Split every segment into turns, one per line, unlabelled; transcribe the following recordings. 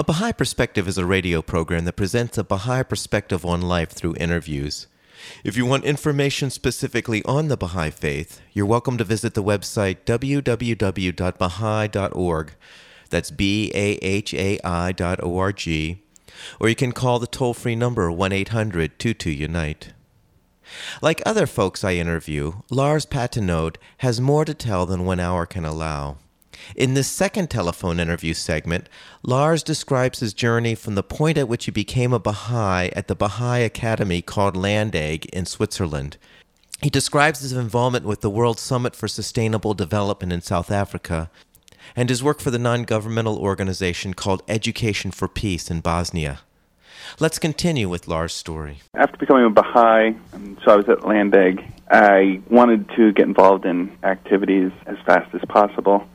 A Baha'i Perspective is a radio program that presents a Baha'i perspective on life through interviews. If you want information specifically on the Baha'i Faith, you're welcome to visit the website www.baha'i.org. That's B A H A I dot O R G. Or you can call the toll free number 1 800 22 Unite. Like other folks I interview, Lars Patenaude has more to tell than one hour can allow. In this second telephone interview segment, Lars describes his journey from the point at which he became a Baha'i at the Baha'i Academy called Landegg in Switzerland. He describes his involvement with the World Summit for Sustainable Development in South Africa and his work for the non governmental organization called Education for Peace in Bosnia. Let's continue with Lars' story.
After becoming a Baha'i, so I was at Landegg, I wanted to get involved in activities as fast as possible.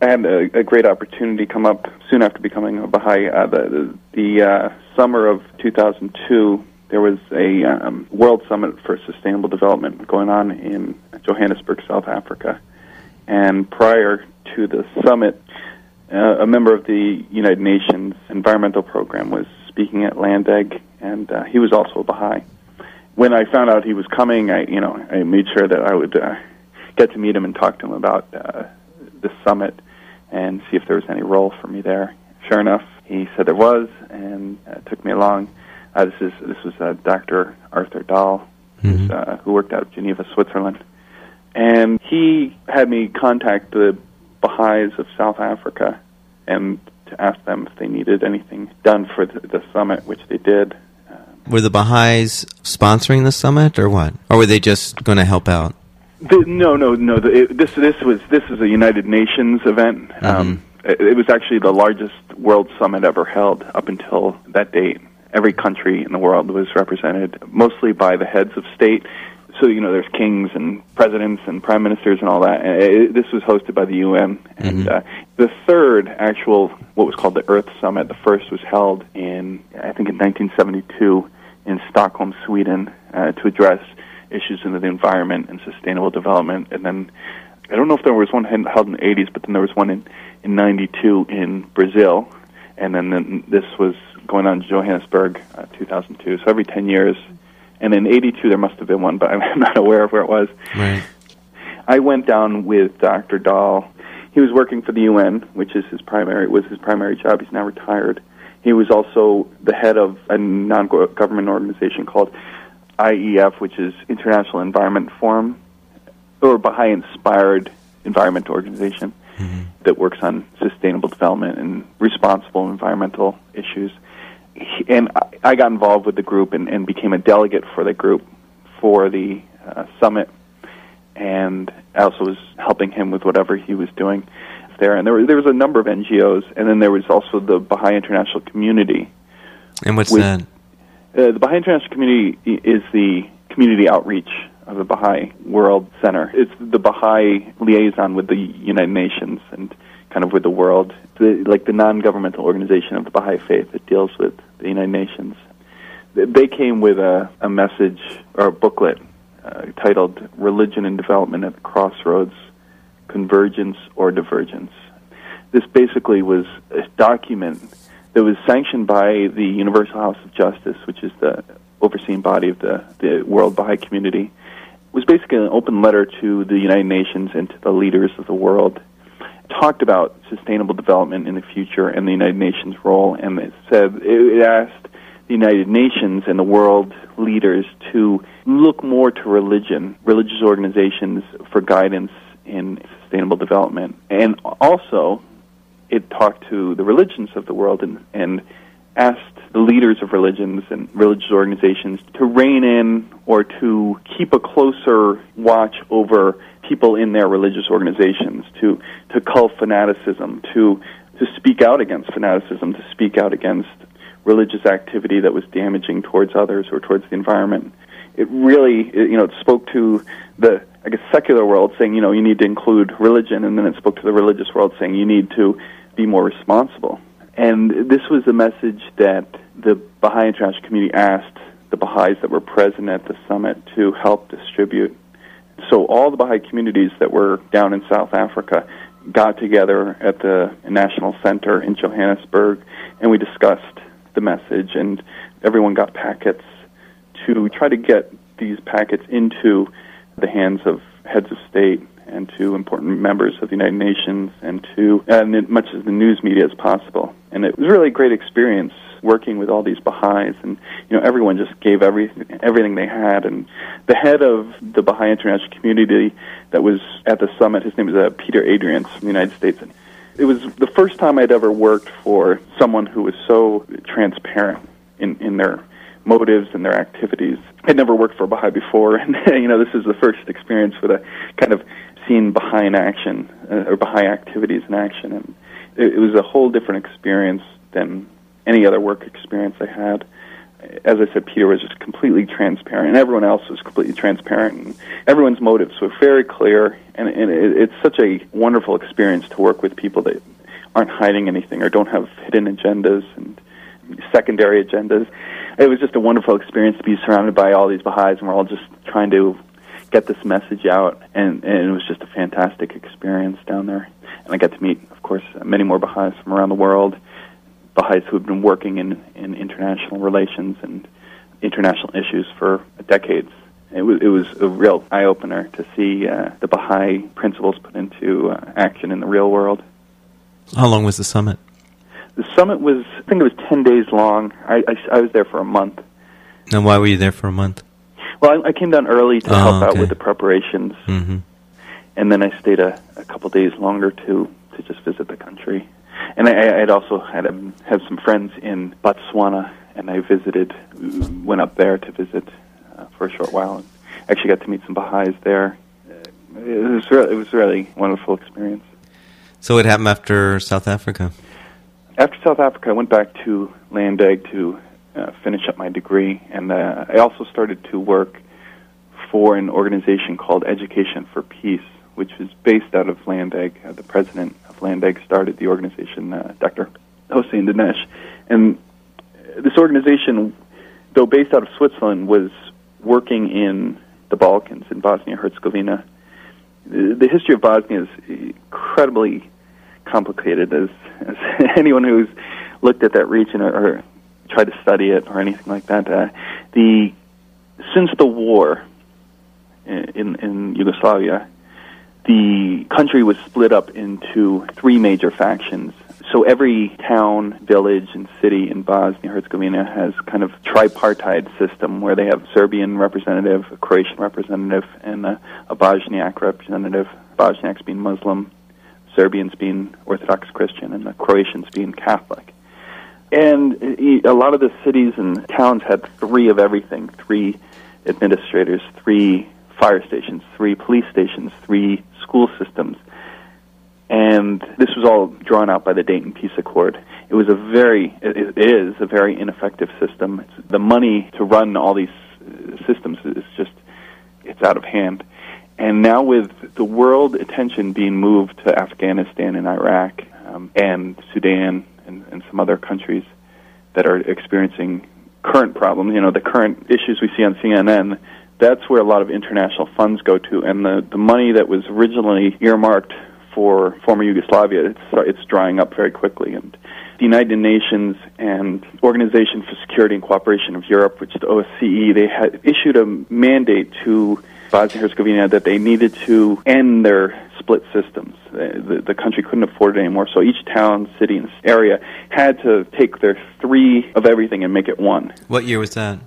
I had a, a great opportunity come up soon after becoming a Baha'i. Uh, the the, the uh, summer of 2002, there was a um, World Summit for Sustainable Development going on in Johannesburg, South Africa. And prior to the summit, uh, a member of the United Nations Environmental Program was speaking at Landegg, and uh, he was also a Baha'i. When I found out he was coming, I you know I made sure that I would uh, get to meet him and talk to him about uh, the summit and see if there was any role for me there. Sure enough, he said there was, and uh, took me along. Uh, this is this was uh, Dr. Arthur Dahl,
Mhm.
uh, who worked out of Geneva, Switzerland, and he had me contact the Baha'is of South Africa and to ask them if they needed anything done for the, the summit, which they did.
Were the Baha'is sponsoring the summit or what? Or were they just going to help out?
The, no, no, no. The, it, this this was this is a United Nations event. Um, it, it was actually the largest world summit ever held up until that date. Every country in the world was represented, mostly by the heads of state. So you know, there's kings and presidents and prime ministers and all that. And it, this was hosted by the UN. And uh, the third actual, what was called the Earth Summit, the first was held in I think in 1972 in Stockholm, Sweden, uh, to address issues in the environment and sustainable development. And then I don't know if there was one held in the 80s, but then there was one in in 92 in Brazil, and then, then this was going on in Johannesburg, uh, 2002. So every 10 years. And in 82 there must have been one, but I'm not aware of where it was.
Right.
I went down with Dr. Dahl. He was working for the UN, which is his primary was his primary job. He's now retired. He was also the head of a non-government organization called IEF, which is International Environment Forum, or Baha'i-inspired environment organization that works on sustainable development and responsible environmental issues. And I- got involved with the group and, and became a delegate for the group for the uh, summit and I also was helping him with whatever he was doing there. And there was, there was a number of NGOs, and then there was also the Baha'i International Community.
And what's
With-
that?
Uh, the Baha'i International Community is the community outreach of the Baha'i World Center. It's the Baha'i liaison with the United Nations and kind of with the world, the, like the non-governmental organization of the Baha'i faith that deals with the United Nations. They came with a, a message or a booklet uh, titled "Religion and Development at the Crossroads: Convergence or Divergence." This basically was a document that was sanctioned by the Universal House of Justice, which is the overseeing body of the, the World Baha'i community. It was basically an open letter to the United Nations and to the leaders of the world. It talked about sustainable development in the future and the United Nations role, and it said it asked the United Nations and the world leaders to look more to religion, religious organizations for guidance in sustainable development, and also it talked to the religions of the world and, and asked the leaders of religions and religious organizations to rein in or to keep a closer watch over people in their religious organizations, to, to cull fanaticism, to to speak out against fanaticism, to speak out against religious activity that was damaging towards others or towards the environment. It really, you know, it spoke to the, I guess, secular world saying, you know, you need to include religion, and then it spoke to the religious world saying you need to be more responsible. And this was a message that the Baha'i international community asked the Baha'is that were present at the summit to help distribute. So all the Baha'i communities that were down in South Africa got together at the National Center in Johannesburg, and we discussed the message, and everyone got packets to try to get these packets into the hands of heads of state and to important members of the United Nations and to and as much as the news media as possible. And it was really a great experience working with all these Baha'is, and you know everyone just gave everything everything they had. And the head of the Baha'i international community that was at the summit, his name is uh, Peter Adriance from the United States. And it was the first time I'd ever worked for someone who was so transparent in in their motives and their activities. I'd never worked for a Baha'i before, and you know this is the first experience with a kind of seen Baha'i action uh, or Baha'i activities in action, and it, it was a whole different experience than any other work experience I had. As I said, Peter was just completely transparent, and everyone else was completely transparent. And everyone's motives were very clear, and, and it, it's such a wonderful experience to work with people that aren't hiding anything or don't have hidden agendas and secondary agendas. It was just a wonderful experience to be surrounded by all these Baha'is, and we're all just trying to get this message out, and, and it was just a fantastic experience down there. And I got to meet, of course, many more Baha'is from around the world Baha'is who have been working in, in international relations and international issues for decades. It was, it was a real eye opener to see uh, the Baha'i principles put into uh, action in the real world.
How long was the summit?
The summit was, I think it was 10 days long. I, I, I was there for a month.
And why were you there for a month?
Well, I, I came down early to
Oh,
help out with the preparations,
hmm
and then I stayed a, a couple days longer to, to just visit the country. And I, I'd also had um, have some friends in Botswana, and I visited, went up there to visit uh, for a short while. And actually, got to meet some Baha'is there. Uh, It was really, it was a really wonderful experience.
So what happened after South Africa?
After South Africa, I went back to Landegg to uh, finish up my degree, and uh, I also started to work for an organization called Education for Peace, which is based out of Landegg. Uh, the president of Landegg started the organization, uh, Dr. Hossein Danesh. And this organization, though based out of Switzerland, was working in the Balkans, in Bosnia Herzegovina. The history of Bosnia is incredibly complicated, as, as anyone who's looked at that region or, or tried to study it or anything like that. Uh, the since the war in in Yugoslavia, the country was split up into three major factions. So every town, village, and city in Bosnia Herzegovina has kind of tripartite system where they have Serbian representative, a Croatian representative, and a, a Bosniak representative. Bosniaks being Muslim, Serbians being Orthodox Christian, and the Croatians being Catholic. And a lot of the cities and towns had three of everything: three administrators, three fire stations, three police stations, three school systems. And this was all drawn out by the Dayton Peace Accord. It was a very, it is a very ineffective system. It's, the money to run all these uh, systems is just, it's out of hand. And now with the world attention being moved to Afghanistan and Iraq um, and Sudan and, and some other countries that are experiencing current problems, you know, the current issues we see on CNN, that's where a lot of international funds go to. And the, the money that was originally earmarked for former Yugoslavia, it's, it's drying up very quickly. And the United Nations and Organization for Security and Cooperation of Europe, which is the OSCE, they had issued a mandate to Bosnia Herzegovina that they needed to end their split systems. Uh, The, the country couldn't afford it anymore, so each town, city, and area had to take their three of everything and make it one.
What year was that?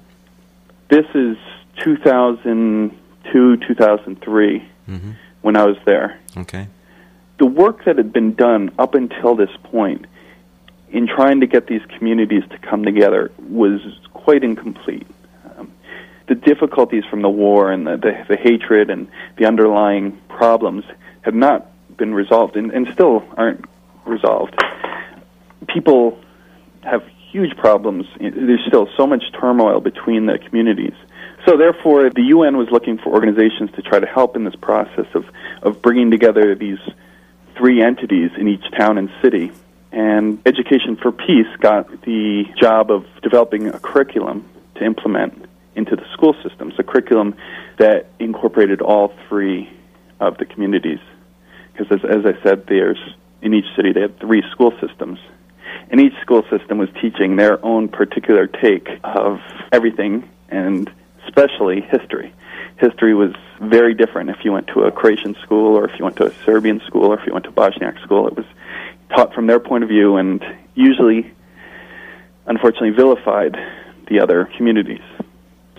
This is 2002, 2003,
hmm
when I was there.
Okay.
The work that had been done up until this point in trying to get these communities to come together was quite incomplete. The difficulties from the war and the, the, the hatred and the underlying problems have not been resolved and, and still aren't resolved. people have huge problems. There's still so much turmoil between the communities. So therefore, the UN was looking for organizations to try to help in this process of, of bringing together these three entities in each town and city. And Education for Peace got the job of developing a curriculum to implement into the school systems, a curriculum that incorporated all three of the communities. Because as, as I said, there's in each city they had three school systems, and each school system was teaching their own particular take of everything, and especially history. History was very different if you went to a Croatian school or if you went to a Serbian school or if you went to Bosniak school. It was taught from their point of view and usually, unfortunately, vilified the other communities.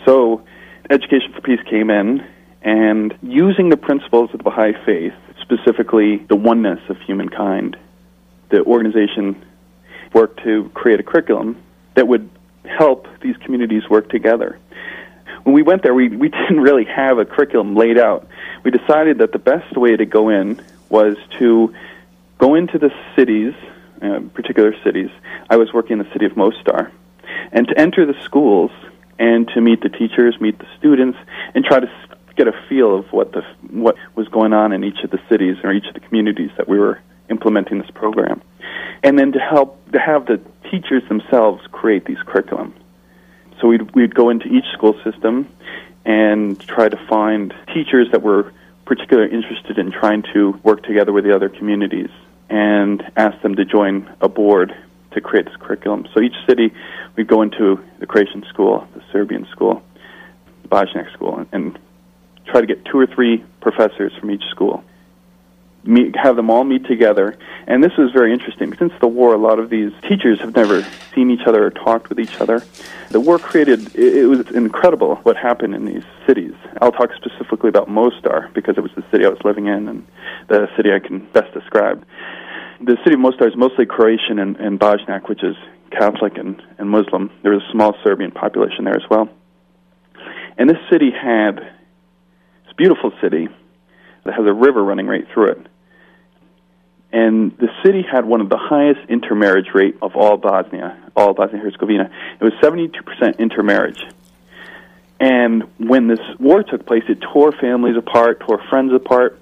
So, Education for Peace came in and using the principles of the Baha'i faith, specifically the oneness of humankind, the organization worked to create a curriculum that would help these communities work together. When we went there, we, we didn't really have a curriculum laid out. We decided that the best way to go in was to go into the cities, uh, particular cities. I was working in the city of Mostar, and to enter the schools and to meet the teachers, meet the students, and try to get a feel of what the what was going on in each of the cities or each of the communities that we were implementing this program, and then to help to have the teachers themselves create these curriculum. So we'd we'd go into each school system and try to find teachers that were particularly interested in trying to work together with the other communities and ask them to join a board to create this curriculum. So each city, we'd go into the Croatian school, the Serbian school, the Bosniak school, and try to get two or three professors from each school. Meet, have them all meet together. And this was very interesting. Since the war, a lot of these teachers have never seen each other or talked with each other. The war created, it, it was incredible what happened in these cities. I'll talk specifically about Mostar because it was the city I was living in and the city I can best describe the city of Mostar is mostly Croatian and, and Bosniak, which is Catholic and, and Muslim. There was a small Serbian population there as well. And this city had, a beautiful city that has a river running right through it. And the city had one of the highest intermarriage rate of all Bosnia, all Bosnia Herzegovina. It was 72% intermarriage. And when this war took place, it tore families apart, tore friends apart.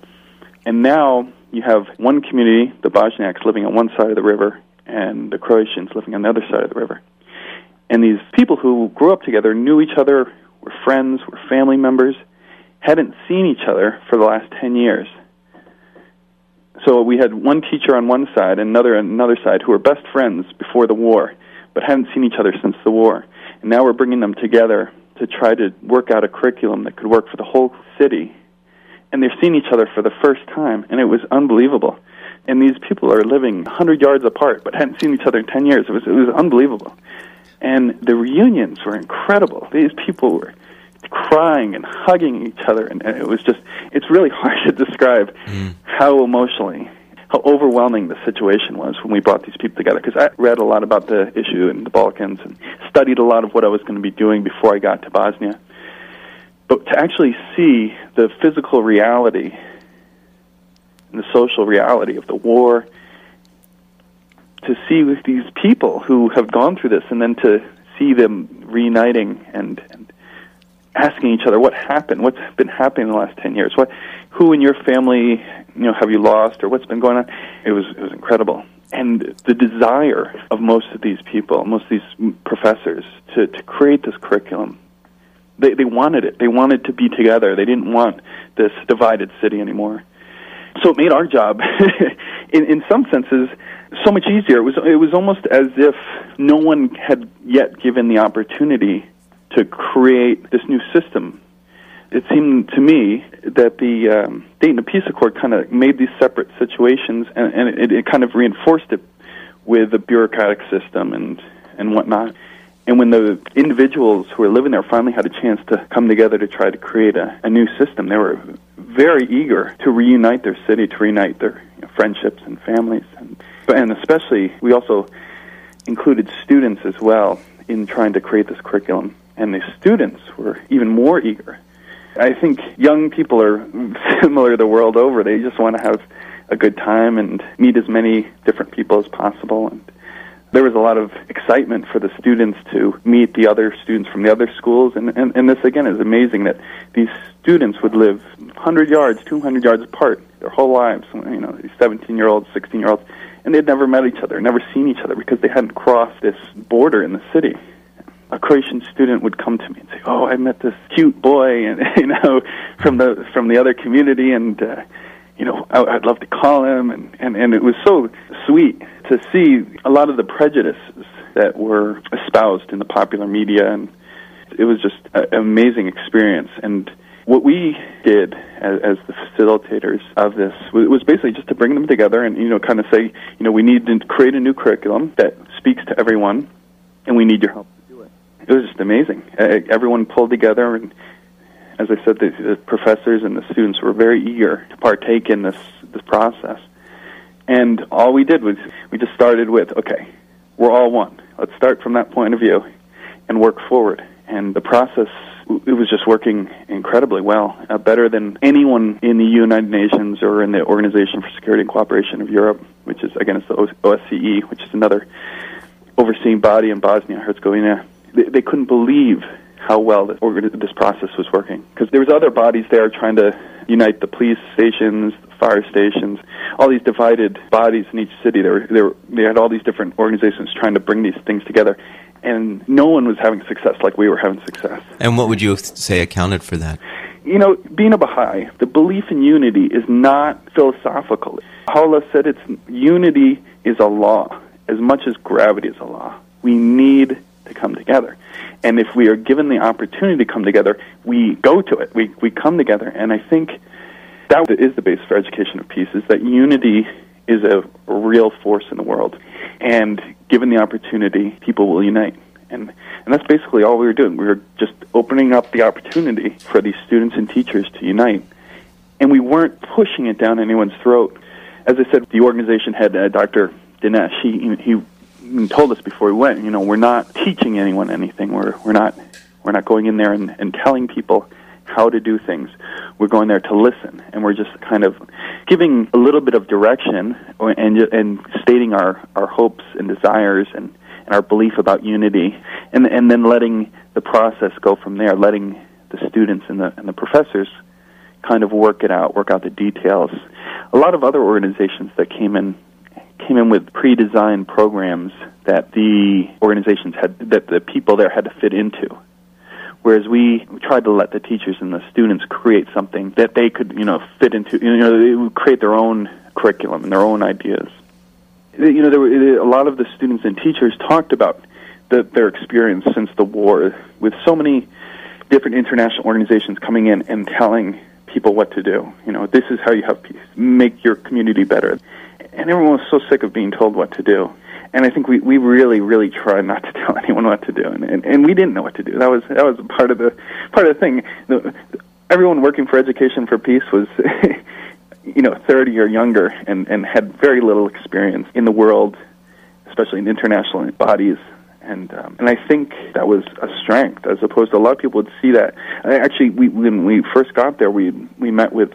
And now you have one community, the Bosniaks, living on one side of the river, and the Croatians living on the other side of the river. And these people who grew up together knew each other, were friends, were family members, hadn't seen each other for the last 10 years. So we had one teacher on one side and another on another side who were best friends before the war, but hadn't seen each other since the war. And now we're bringing them together to try to work out a curriculum that could work for the whole city and they've seen each other for the first time, and it was unbelievable. And these people are living 100 yards apart, but hadn't seen each other in 10 years. It was, it was unbelievable. And the reunions were incredible. These people were crying and hugging each other, and, and it was just, it's really hard to describe mm. how emotionally, how overwhelming the situation was when we brought these people together. Because I read a lot about the issue in the Balkans and studied a lot of what I was going to be doing before I got to Bosnia. But to actually see the physical reality and the social reality of the war, to see these people who have gone through this, and then to see them reuniting and, and asking each other what happened, what's been happening in the last ten years, what, who in your family, you know, have you lost, or what's been going on? It was it was incredible, and the desire of most of these people, most of these professors, to to create this curriculum they they wanted it. They wanted to be together. They didn't want this divided city anymore. So it made our job, in in some senses, so much easier. It was it was almost as if no one had yet given the opportunity to create this new system. It seemed to me that the um, Dayton Peace Accord kind of made these separate situations, and, and it, it kind of reinforced it with the bureaucratic system and and whatnot. And when the individuals who were living there finally had a chance to come together to try to create a, a new system, they were very eager to reunite their city, to reunite their you know, friendships and families. And, and especially, we also included students as well in trying to create this curriculum. And the students were even more eager. I think young people are similar the world over. They just want to have a good time and meet as many different people as possible. And there was a lot of excitement for the students to meet the other students from the other schools. And, and, and this, again, is amazing that these students would live 100 yards, 200 yards apart their whole lives. You know, these 17 year olds, 16 year olds. And they'd never met each other, never seen each other because they hadn't crossed this border in the city a Croatian student would come to me and say, "Oh, I met this cute boy, and you know, from the from the other community, and uh, you know, I, I'd love to call him." And, and and it was so sweet to see a lot of the prejudices that were espoused in the popular media, and it was just an amazing experience. And what we did as, as the facilitators of this was basically just to bring them together and you know, kind of say, you know, we need to create a new curriculum that speaks to everyone, and we need your help to do it It was just amazing. Everyone pulled together, and as I said, the, the professors and the students were very eager to partake in this this process. And all we did was we just started with, okay, we're all one. Let's start from that point of view and work forward. And the process it was just working incredibly well, uh, better than anyone in the United Nations or in the Organization for Security and Cooperation of Europe, which is again it's the OSCE, which is another overseeing body in Bosnia Herzegovina they, they couldn't believe how well this, this process was working because there was other bodies there trying to unite the police stations, fire stations, all these divided bodies in each city. They were, they were they had all these different organizations trying to bring these things together, and no one was having success like we were having success.
And what would you say accounted for that?
You know, being a Baha'i, the belief in unity is not philosophical. Allah said it's unity is a law as much as gravity is a law. We need to come together. And if we are given the opportunity to come together, we go to it. We, we come together. And I think that is the base for education of peace, is that unity is a real force in the world. And given the opportunity, people will unite. And, and that's basically all we were doing. We were just opening up the opportunity for these students and teachers to unite. And we weren't pushing it down anyone's throat. As I said, the organization had uh, Dr. Danesh. He, he told us before we went, you know, we're not teaching anyone anything. We're we're not we're not going in there and, and telling people how to do things. We're going there to listen, and we're just kind of giving a little bit of direction and and stating our our hopes and desires and and our belief about unity, and and then letting the process go from there, letting the students and the and the professors kind of work it out, work out the details. A lot of other organizations that came in came in with pre-designed programs that the organizations had that the people there had to fit into. Whereas we tried to let the teachers and the students create something that they could you know fit into you know they would create their own curriculum and their own ideas. You know there were a lot of the students and teachers talked about the, their experience since the war with so many different international organizations coming in and telling people what to do. You know this is how you have peace. Make your community better and everyone was so sick of being told what to do. And I think we, we really, really tried not to tell anyone what to do, and, and and we didn't know what to do. That was that was part of the part of the thing. The, everyone working for Education for Peace was, you know, 30 or younger, and and had very little experience in the world, especially in international bodies. And um, and I think that was a strength, as opposed to a lot of people would see that. I Actually, we when we first got there, we we met with,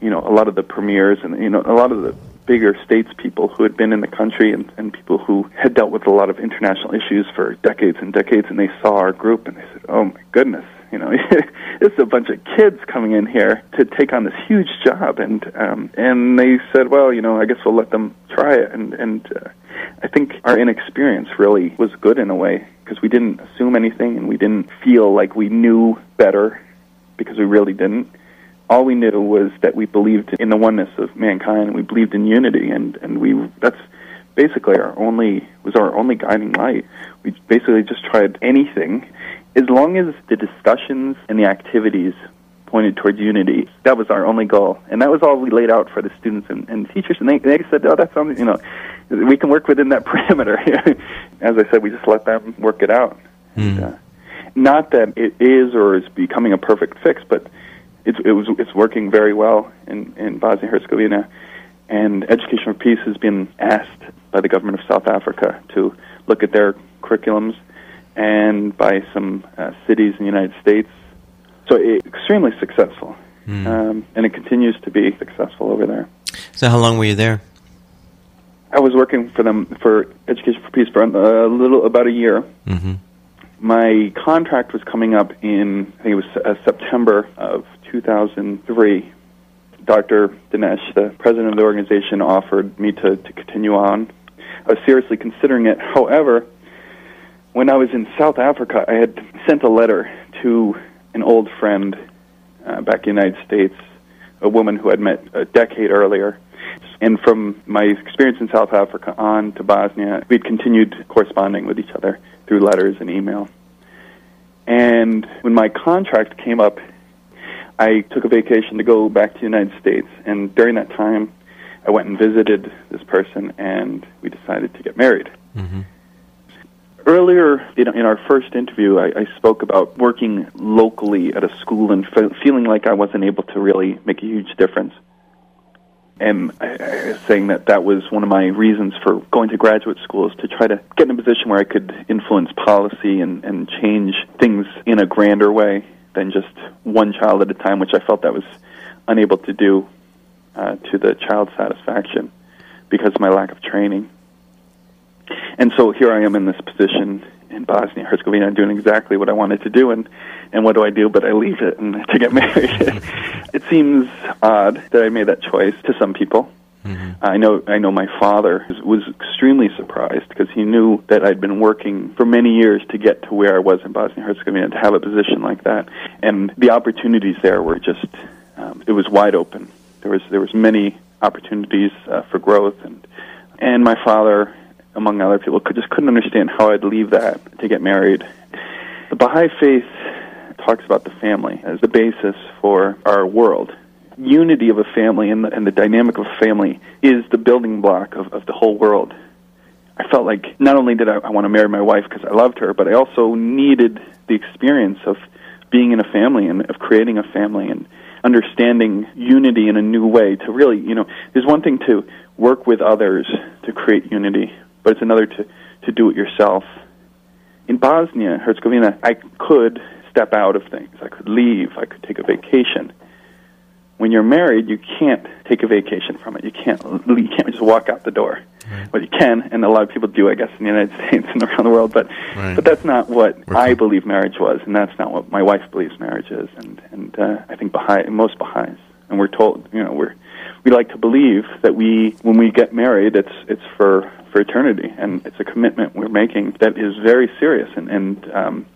you know, a lot of the premiers and you know a lot of the bigger statespeople who had been in the country and, and people who had dealt with a lot of international issues for decades and decades, and they saw our group and they said, "Oh my goodness, you know, this is a bunch of kids coming in here to take on this huge job." And um, and they said, "Well, you know, I guess we'll let them try it." And and uh, I think our inexperience really was good in a way because we didn't assume anything and we didn't feel like we knew better because we really didn't all we knew was that we believed in the oneness of mankind and we believed in unity and and we that's basically our only was our only guiding light. We basically just tried anything. As long as the discussions and the activities pointed towards unity that was our only goal. And that was all we laid out for the students and, and teachers. And they, they said oh that's something you know we can work within that perimeter. As i said we just let them work it out. Mm. and, uh, not that it is or is becoming a perfect fix but it's it was it's working very well in in Bosnia Herzegovina, and Education for Peace has been asked by the government of South Africa to look at their curriculums, and by some uh, cities in the United States. So it, extremely successful, mm. um, and it continues to be successful over there.
So how long were you there?
I was working for them for Education for Peace for a little about a year.
Mm-hmm.
My contract was coming up in I think it was uh, September of 2003. Dr. Danesh, the president of the organization, offered me to, to continue on. I was seriously considering it. However, when I was in South Africa, I had sent a letter to an old friend uh, back in the United States, a woman who I'd met a decade earlier. And from my experience in South Africa on to Bosnia, we'd continued corresponding with each other through letters and email. And when my contract came up, I took a vacation to go back to the United States. And during that time, I went and visited this person, and we decided to get married.
Mm-hmm.
Earlier in, in our first interview, I, I spoke about working locally at a school and fe- feeling like I wasn't able to really make a huge difference. And I, I was saying that that was one of my reasons for going to graduate school is to try to get in a position where I could influence policy and, and change things in a grander way than just one child at a time, which I felt I was unable to do uh, to the child's satisfaction because of my lack of training. And so here I am in this position in Bosnia Herzegovina doing exactly what I wanted to do and and what do I do but I leave it and to get married. it seems odd that I made that choice to some people.
Mm-hmm.
I know I know my father was extremely surprised because he knew that I'd been working for many years to get to where I was in Bosnia Herzegovina to have a position like that and the opportunities there were just um, it was wide open. There was there was many opportunities uh, for growth and and my father among other people, could, just couldn't understand how I'd leave that to get married. The Baha'i faith talks about the family as the basis for our world. Unity of a family and the, and the dynamic of a family is the building block of, of the whole world. I felt like not only did I, I want to marry my wife because I loved her, but I also needed the experience of being in a family and of creating a family and understanding unity in a new way to really, you know, there's one thing to work with others to create unity, but it's another to, to do it yourself. In Bosnia Herzegovina, I could step out of things. I could leave. I could take a vacation. When you're married, you can't take a vacation from it. You can't. You can't just walk out the door.
Right.
But you can, and a lot of people do, I guess, in the United States and around the world. But
Right.
but that's not what
We're
I
com-
believe marriage was, and that's not what my wife believes marriage is. And and uh, I think Baha'i, most Baha'is, and we're told, you know, we're we like to believe that we, when we get married, it's it's for for eternity, and it's a commitment we're making that is very serious, and and um,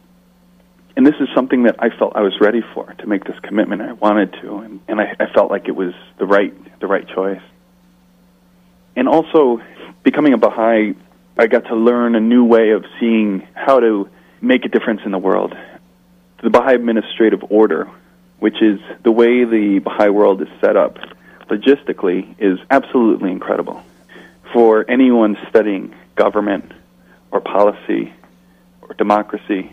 and this is something that I felt I was ready for to make this commitment. I wanted to, and, and I, I felt like it was the right the right choice. And also, becoming a Baha'i, I got to learn a new way of seeing how to make a difference in the world. The Baha'i administrative order, which is the way the Baha'i world is set up logistically, is absolutely incredible. For anyone studying government or policy or democracy,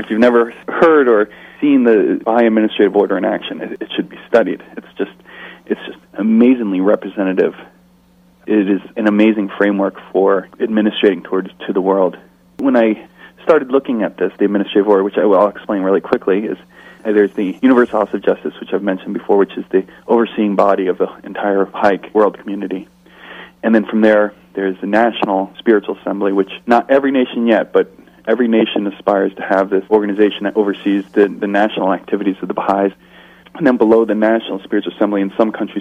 if you've never heard or seen the Baha'i administrative order in action, it, it should be studied. It's just, it's just amazingly representative. It is an amazing framework for administrating towards to the world. When I started looking at this, the administrative order, which I will explain really quickly, is uh, there's the Universal House of Justice, which I've mentioned before, which is the overseeing body of the entire Baha'i world community. And then from there, there's the National Spiritual Assembly, which not every nation yet, but every nation aspires to have this organization that oversees the, the national activities of the Baha'is. And then below the National Spiritual Assembly, in some countries,